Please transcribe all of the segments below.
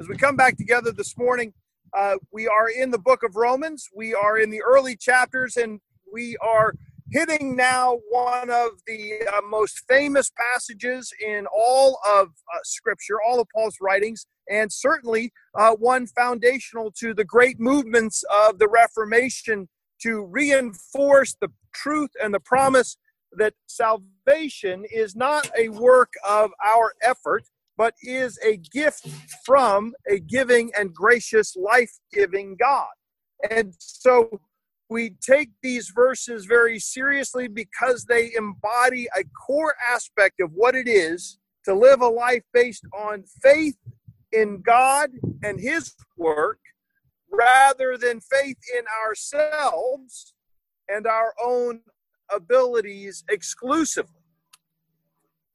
As we come back together this morning, uh, we are in the book of Romans. We are in the early chapters, and we are hitting now one of the uh, most famous passages in all of uh, Scripture, all of Paul's writings, and certainly uh, one foundational to the great movements of the Reformation to reinforce the truth and the promise that salvation is not a work of our effort, but is a gift from a giving and gracious, life giving God. And so we take these verses very seriously because they embody a core aspect of what it is to live a life based on faith in God and His work rather than faith in ourselves and our own abilities exclusively.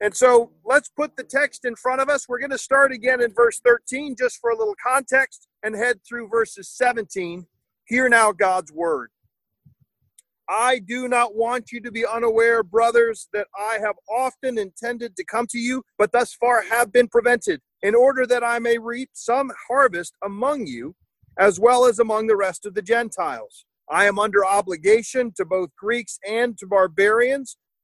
And so let's put the text in front of us. We're going to start again in verse 13 just for a little context and head through verses 17. Hear now God's word. I do not want you to be unaware, brothers, that I have often intended to come to you, but thus far have been prevented, in order that I may reap some harvest among you, as well as among the rest of the Gentiles. I am under obligation to both Greeks and to barbarians,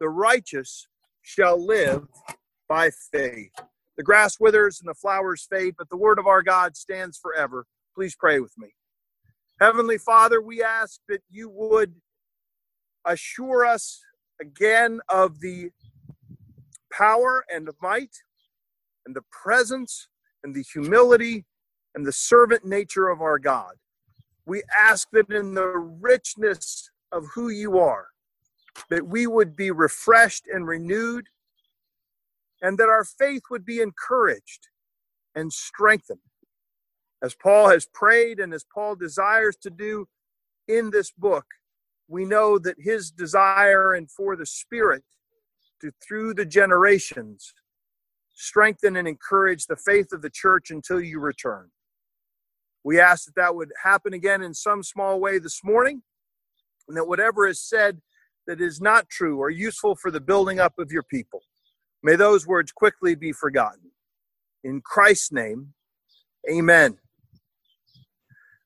the righteous shall live by faith. The grass withers and the flowers fade, but the word of our God stands forever. Please pray with me. Heavenly Father, we ask that you would assure us again of the power and the might and the presence and the humility and the servant nature of our God. We ask that in the richness of who you are, that we would be refreshed and renewed, and that our faith would be encouraged and strengthened as Paul has prayed and as Paul desires to do in this book, we know that his desire and for the Spirit to, through the generations, strengthen and encourage the faith of the church until you return. We ask that that would happen again in some small way this morning, and that whatever is said that is not true or useful for the building up of your people, may those words quickly be forgotten. In Christ's name, amen.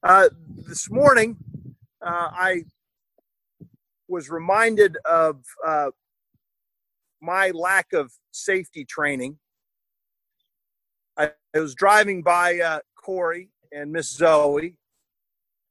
Uh, this morning, uh, I was reminded of uh, my lack of safety training. I, I was driving by uh, Corey and Miss Zoe,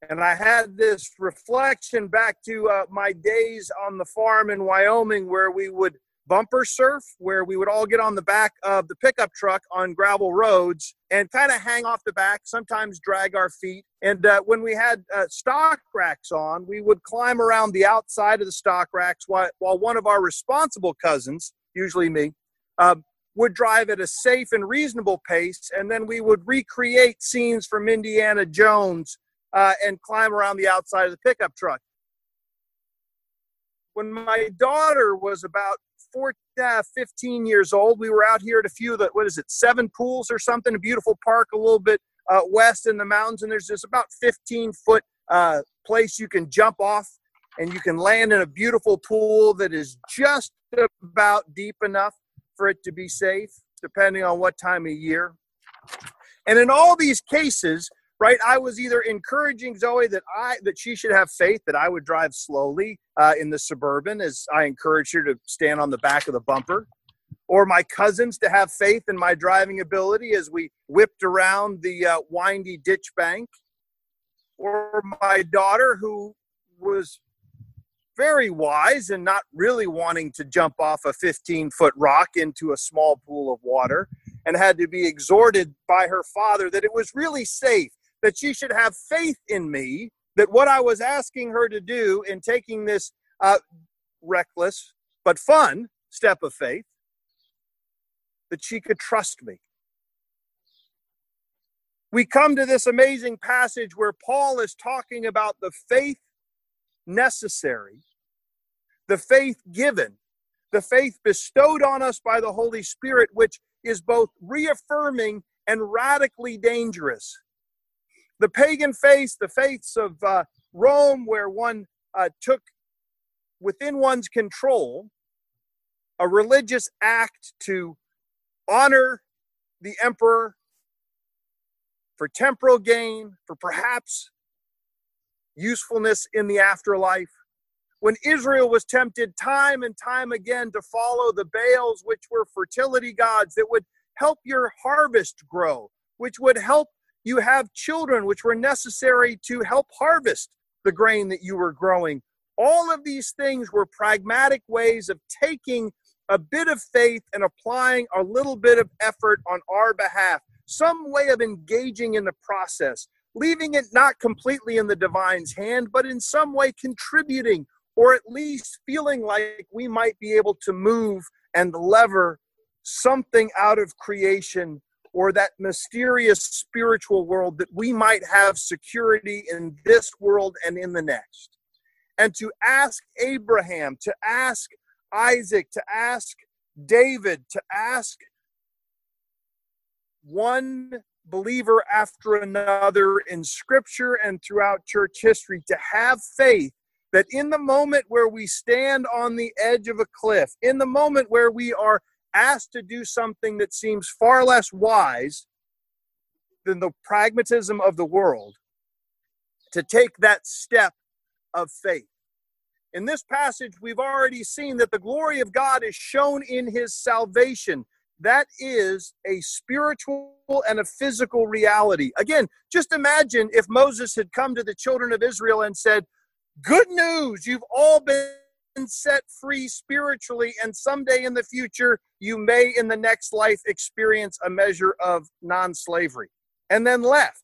and I had this reflection back to uh, my days on the farm in Wyoming where we would bumper surf where we would all get on the back of the pickup truck on gravel roads and kind of hang off the back, sometimes drag our feet. And uh, when we had uh, stock racks on, we would climb around the outside of the stock racks while, while one of our responsible cousins, usually me, uh, would drive at a safe and reasonable pace. And then we would recreate scenes from Indiana Jones uh, and climb around the outside of the pickup truck. When my daughter was about 14, uh, 15 years old. We were out here at a few of the, what is it, seven pools or something, a beautiful park a little bit uh, west in the mountains. And there's this about 15 foot uh, place you can jump off and you can land in a beautiful pool that is just about deep enough for it to be safe, depending on what time of year. And in all these cases, right? I was either encouraging zoe that i that she should have faith that i would drive slowly uh, in the suburban as i encouraged her to stand on the back of the bumper or my cousins to have faith in my driving ability as we whipped around the uh, windy ditch bank or my daughter who was very wise and not really wanting to jump off a 15 foot rock into a small pool of water and had to be exhorted by her father that it was really safe that she should have faith in me that what I was asking her to do in taking this uh, reckless but fun step of faith, that she could trust me. we come to this amazing passage where Paul is talking about the faith necessary, the faith given, the faith bestowed on us by the Holy Spirit, which is both reaffirming and radically dangerous. The pagan faith, the faiths of uh, Rome, where one uh, took within one's control a religious act to honor the emperor for temporal gain, for perhaps usefulness in the afterlife. When Israel was tempted time and time again to follow the Baals, which were fertility gods that would help your harvest grow, which would help you have children, which were necessary to help harvest the grain that you were growing. All of these things were pragmatic ways of taking a bit of faith and applying a little bit of effort on our behalf, some way of engaging in the process, leaving it not completely in the divine's hand, but in some way contributing or at least feeling like we might be able to move and lever something out of creation or that mysterious spiritual world that we might have security in this world and in the next. And to ask Abraham, to ask Isaac, to ask David, to ask one believer after another in scripture and throughout church history to have faith that in the moment where we stand on the edge of a cliff, in the moment where we are asked to do something that seems far less wise than the pragmatism of the world, to take that step of faith. In this passage, we've already seen that the glory of God is shown in his salvation. That is a spiritual and a physical reality. Again, just imagine if Moses had come to the children of Israel and said, Good news, you've all been set free spiritually, and someday in the future, you may in the next life experience a measure of non slavery, and then left.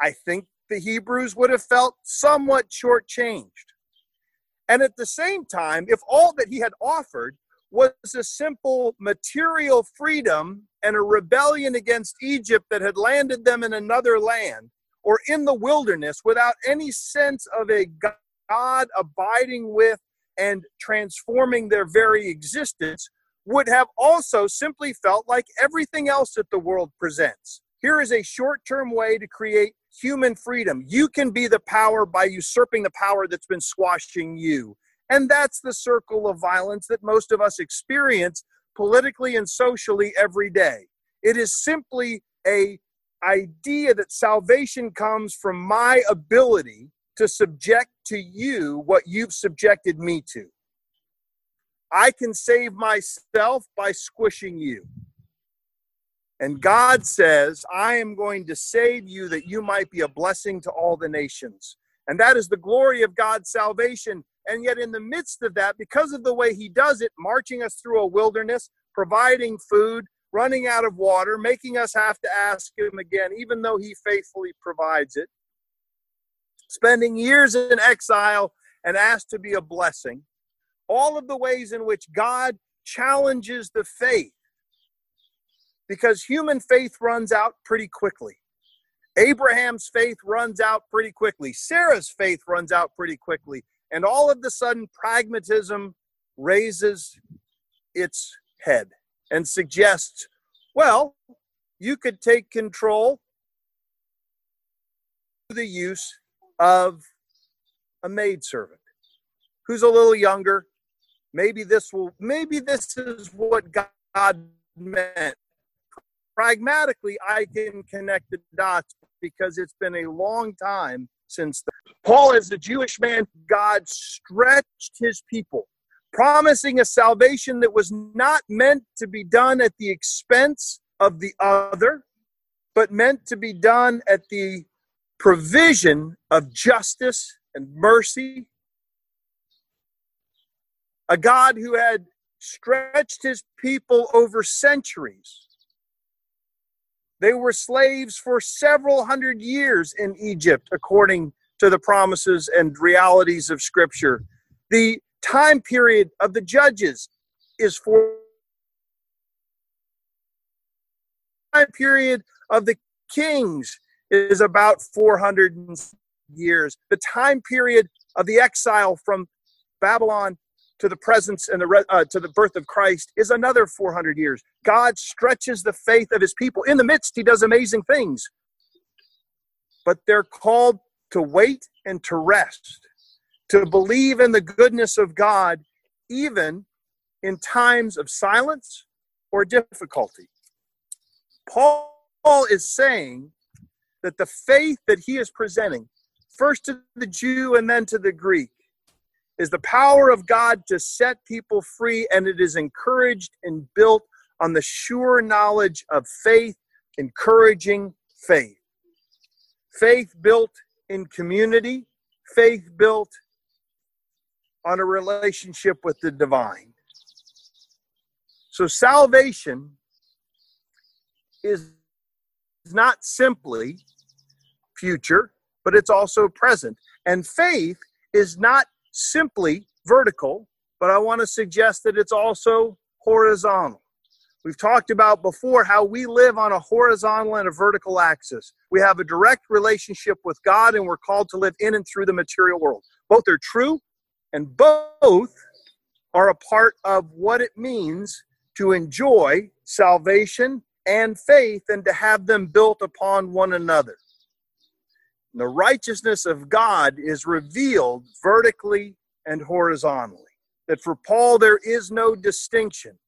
I think the Hebrews would have felt somewhat shortchanged. And at the same time, if all that he had offered was a simple material freedom and a rebellion against Egypt that had landed them in another land or in the wilderness without any sense of a God abiding with and transforming their very existence, would have also simply felt like everything else that the world presents. Here is a short term way to create human freedom. You can be the power by usurping the power that's been squashing you. And that's the circle of violence that most of us experience politically and socially every day. It is simply a idea that salvation comes from my ability to subject to you what you've subjected me to. I can save myself by squishing you. And God says, I am going to save you that you might be a blessing to all the nations. And that is the glory of God's salvation. And yet, in the midst of that, because of the way He does it, marching us through a wilderness, providing food, running out of water, making us have to ask Him again, even though He faithfully provides it, spending years in exile and asked to be a blessing. All of the ways in which God challenges the faith because human faith runs out pretty quickly. Abraham's faith runs out pretty quickly. Sarah's faith runs out pretty quickly. And all of the sudden, pragmatism raises its head and suggests, well, you could take control the use of a maidservant who's a little younger. Maybe this will, maybe this is what God meant pragmatically, I can connect the dots because it's been a long time since the, Paul, as a Jewish man, God stretched his people, promising a salvation that was not meant to be done at the expense of the other, but meant to be done at the provision of justice and mercy. A God who had stretched his people over centuries they were slaves for several hundred years in Egypt, according to the promises and realities of Scripture. The time period of the judges is for time period of the kings is about 400 years. The time period of the exile from Babylon to the presence and the uh, to the birth of Christ is another 400 years. God stretches the faith of his people. In the midst, he does amazing things. But they're called to wait and to rest, to believe in the goodness of God, even in times of silence or difficulty. Paul is saying that the faith that he is presenting, first to the Jew and then to the Greek, is the power of God to set people free, and it is encouraged and built on the sure knowledge of faith, encouraging faith. Faith built in community, faith built on a relationship with the divine. So, salvation is not simply future, but it's also present. And faith is not simply vertical, but I want to suggest that it's also horizontal. We've talked about before how we live on a horizontal and a vertical axis. We have a direct relationship with God and we're called to live in and through the material world. Both are true and both are a part of what it means to enjoy salvation and faith and to have them built upon one another. The righteousness of God is revealed vertically and horizontally. That for Paul, there is no distinction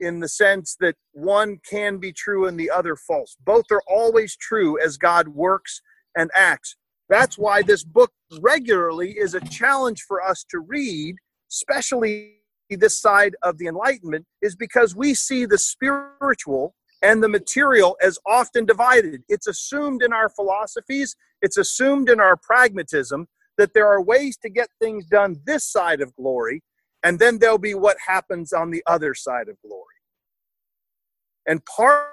in the sense that one can be true and the other false. Both are always true as God works and acts. That's why this book regularly is a challenge for us to read, especially this side of the Enlightenment, is because we see the spiritual and the material as often divided. It's assumed in our philosophies, it's assumed in our pragmatism that there are ways to get things done this side of glory, and then there'll be what happens on the other side of glory. And part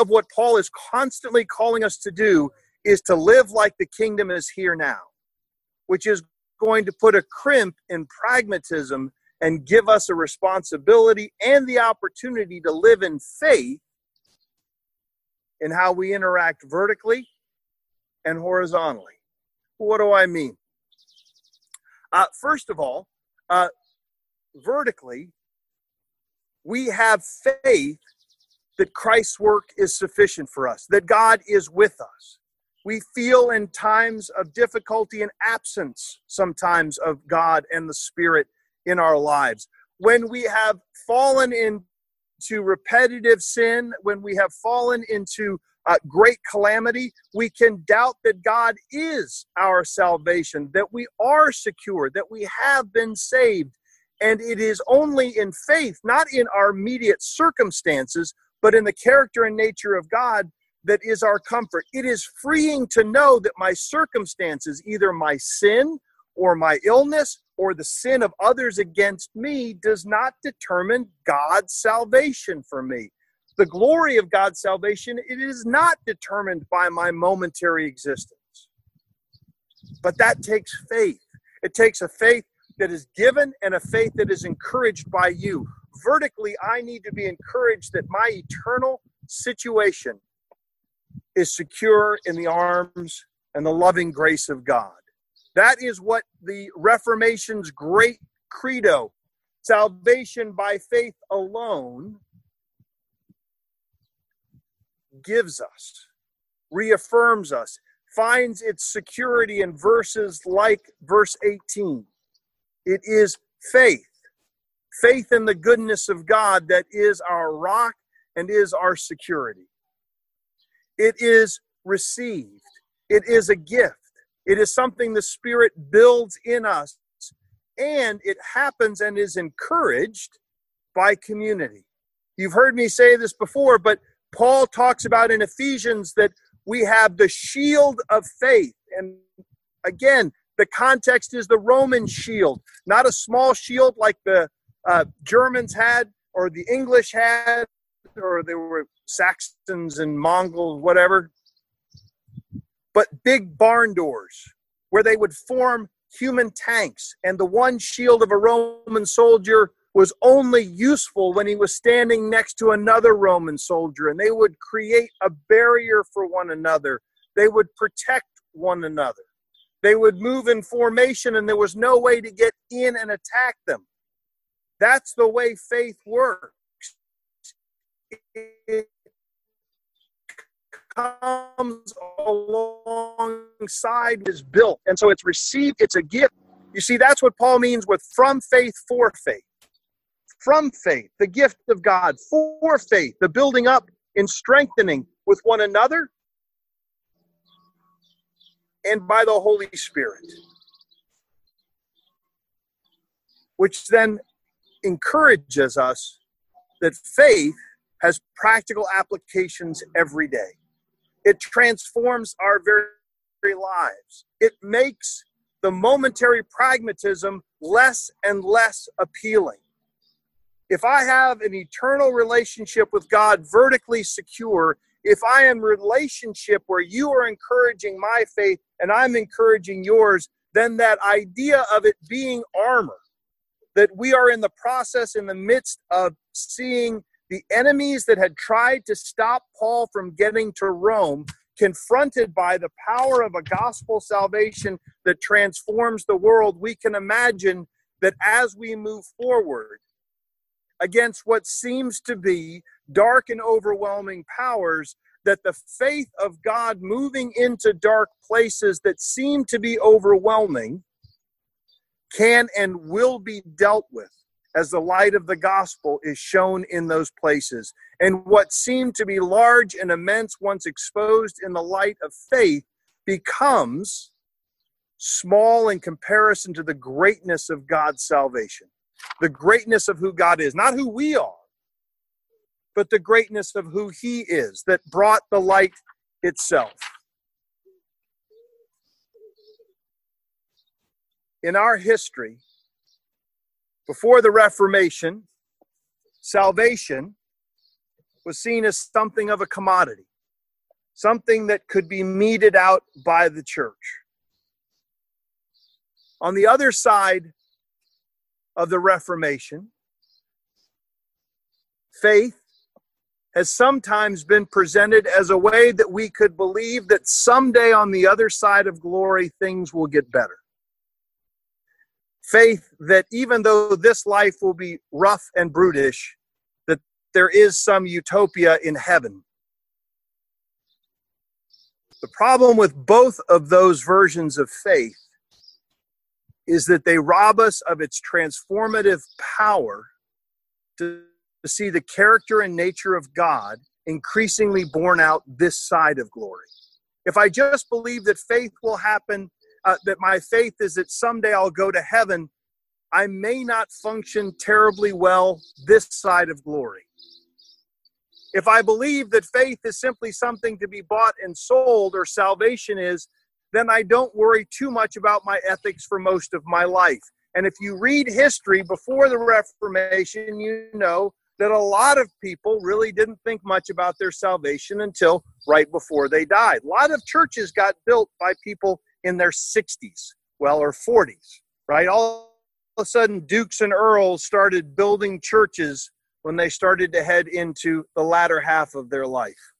of what Paul is constantly calling us to do is to live like the kingdom is here now, which is going to put a crimp in pragmatism and give us a responsibility and the opportunity to live in faith in how we interact vertically and horizontally. What do I mean? Uh, first of all, uh, vertically, we have faith that Christ's work is sufficient for us, that God is with us. We feel in times of difficulty and absence sometimes of God and the Spirit in our lives. When we have fallen into repetitive sin, when we have fallen into uh, great calamity, we can doubt that God is our salvation, that we are secure, that we have been saved. And it is only in faith, not in our immediate circumstances, but in the character and nature of God that is our comfort. It is freeing to know that my circumstances, either my sin or my illness or the sin of others against me, does not determine God's salvation for me the glory of God's salvation, it is not determined by my momentary existence. But that takes faith. It takes a faith that is given and a faith that is encouraged by you. Vertically, I need to be encouraged that my eternal situation is secure in the arms and the loving grace of God. That is what the Reformation's great credo salvation by faith alone gives us, reaffirms us, finds its security in verses like verse 18. It is faith, faith in the goodness of God that is our rock and is our security. It is received, it is a gift, it is something the Spirit builds in us, and it happens and is encouraged by community. You've heard me say this before, but Paul talks about in Ephesians that we have the shield of faith. And again, the context is the Roman shield, not a small shield like the uh, Germans had or the English had, or there were Saxons and Mongols, whatever, but big barn doors where they would form human tanks. And the one shield of a Roman soldier was only useful when he was standing next to another Roman soldier, and they would create a barrier for one another They would protect one another. They would move in formation, and there was no way to get in and attack them. That's the way faith works. Comes alongside is built. And so it's received, it's a gift. You see, that's what Paul means with from faith for faith. From faith, the gift of God, for faith, the building up and strengthening with one another and by the Holy Spirit. Which then encourages us that faith has practical applications every day. It transforms our very lives. It makes the momentary pragmatism less and less appealing. If I have an eternal relationship with God vertically secure, if I am relationship where you are encouraging my faith and I'm encouraging yours, then that idea of it being armor, that we are in the process in the midst of seeing the enemies that had tried to stop Paul from getting to Rome, confronted by the power of a gospel salvation that transforms the world, we can imagine that as we move forward against what seems to be dark and overwhelming powers, that the faith of God moving into dark places that seem to be overwhelming can and will be dealt with as the light of the gospel is shown in those places. And what seemed to be large and immense once exposed in the light of faith becomes small in comparison to the greatness of God's salvation, the greatness of who God is, not who we are, but the greatness of who He is that brought the light itself. In our history, before the Reformation, salvation was seen as something of a commodity, something that could be meted out by the church. On the other side of the Reformation, faith has sometimes been presented as a way that we could believe that someday on the other side of glory things will get better faith that even though this life will be rough and brutish, that there is some utopia in heaven. The problem with both of those versions of faith is that they rob us of its transformative power to, to see the character and nature of God increasingly borne out this side of glory. If I just believe that faith will happen uh, that my faith is that someday I'll go to heaven, I may not function terribly well this side of glory. If I believe that faith is simply something to be bought and sold, or salvation is, then I don't worry too much about my ethics for most of my life. And if you read history before the Reformation, you know that a lot of people really didn't think much about their salvation until right before they died. A lot of churches got built by people in their 60s, well, or 40s, right? All of a sudden, dukes and earls started building churches when they started to head into the latter half of their life.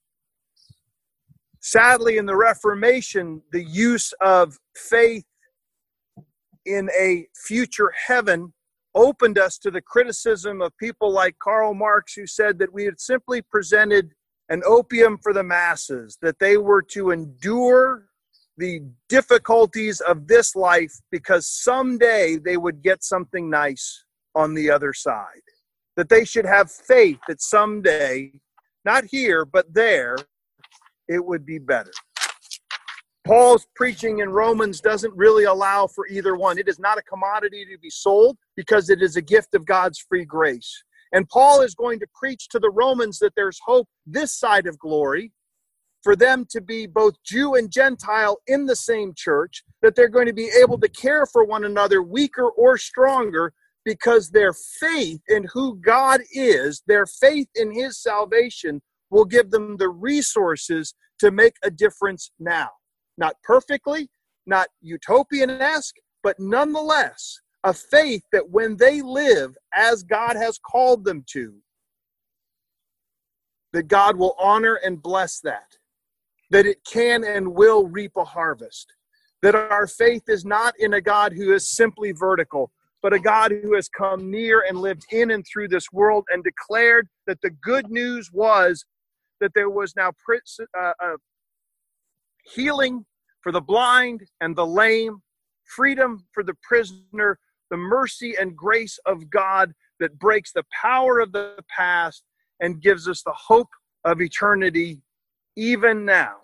Sadly, in the Reformation, the use of faith in a future heaven opened us to the criticism of people like Karl Marx, who said that we had simply presented an opium for the masses, that they were to endure the difficulties of this life because someday they would get something nice on the other side. That they should have faith that someday, not here, but there, it would be better. Paul's preaching in Romans doesn't really allow for either one. It is not a commodity to be sold because it is a gift of God's free grace. And Paul is going to preach to the Romans that there's hope this side of glory for them to be both Jew and Gentile in the same church, that they're going to be able to care for one another, weaker or stronger, because their faith in who God is, their faith in His salvation, will give them the resources to make a difference now. Not perfectly, not utopian esque, but nonetheless, a faith that when they live as God has called them to, that God will honor and bless that that it can and will reap a harvest. That our faith is not in a God who is simply vertical, but a God who has come near and lived in and through this world and declared that the good news was that there was now uh, uh, healing for the blind and the lame, freedom for the prisoner, the mercy and grace of God that breaks the power of the past and gives us the hope of eternity even now.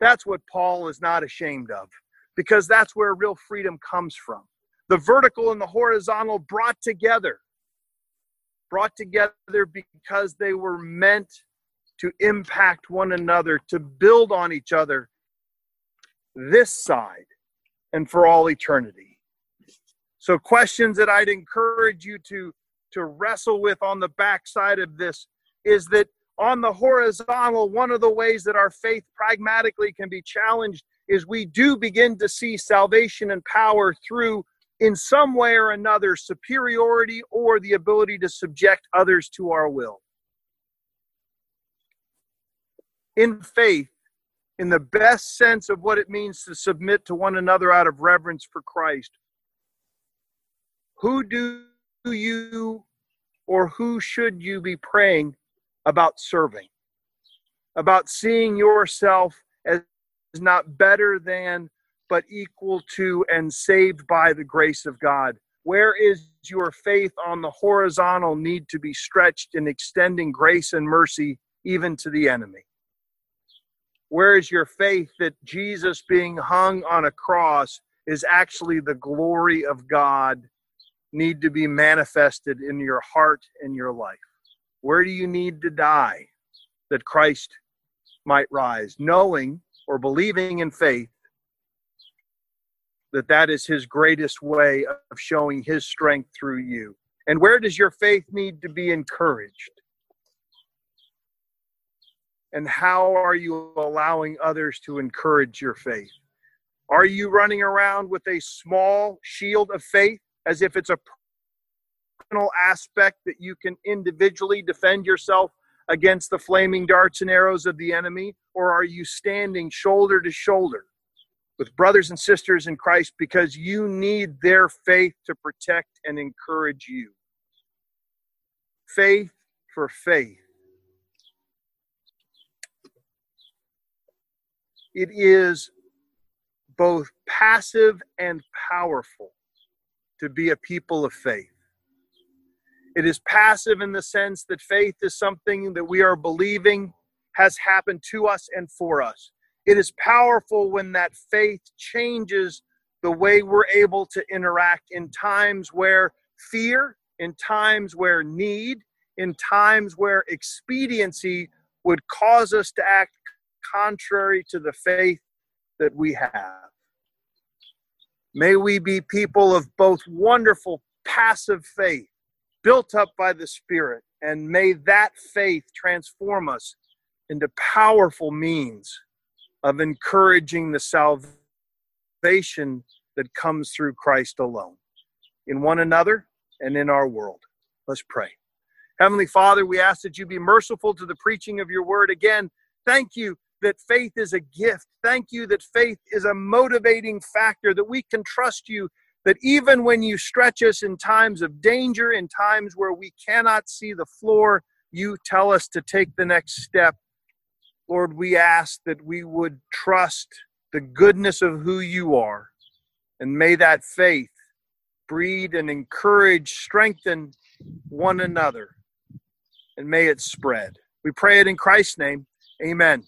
That's what Paul is not ashamed of because that's where real freedom comes from. The vertical and the horizontal brought together, brought together because they were meant to impact one another, to build on each other this side and for all eternity. So, questions that I'd encourage you to, to wrestle with on the backside of this is that on the horizontal, one of the ways that our faith pragmatically can be challenged is we do begin to see salvation and power through, in some way or another, superiority or the ability to subject others to our will. In faith, in the best sense of what it means to submit to one another out of reverence for Christ, who do you or who should you be praying about serving? About seeing yourself as not better than, but equal to and saved by the grace of God? Where is your faith on the horizontal need to be stretched in extending grace and mercy even to the enemy? Where is your faith that Jesus being hung on a cross is actually the glory of God need to be manifested in your heart and your life? Where do you need to die that Christ might rise? Knowing or believing in faith that that is his greatest way of showing his strength through you. And where does your faith need to be encouraged? And how are you allowing others to encourage your faith? Are you running around with a small shield of faith as if it's a personal aspect that you can individually defend yourself against the flaming darts and arrows of the enemy? Or are you standing shoulder to shoulder with brothers and sisters in Christ because you need their faith to protect and encourage you? Faith for faith. It is both passive and powerful to be a people of faith. It is passive in the sense that faith is something that we are believing has happened to us and for us. It is powerful when that faith changes the way we're able to interact in times where fear, in times where need, in times where expediency would cause us to act contrary to the faith that we have. May we be people of both wonderful passive faith built up by the Spirit. And may that faith transform us into powerful means of encouraging the salvation that comes through Christ alone in one another and in our world. Let's pray. Heavenly Father, we ask that you be merciful to the preaching of your word. Again, thank you that faith is a gift. Thank you that faith is a motivating factor, that we can trust you that even when you stretch us in times of danger, in times where we cannot see the floor, you tell us to take the next step. Lord, we ask that we would trust the goodness of who you are. And may that faith breed and encourage, strengthen one another. And may it spread. We pray it in Christ's name. Amen.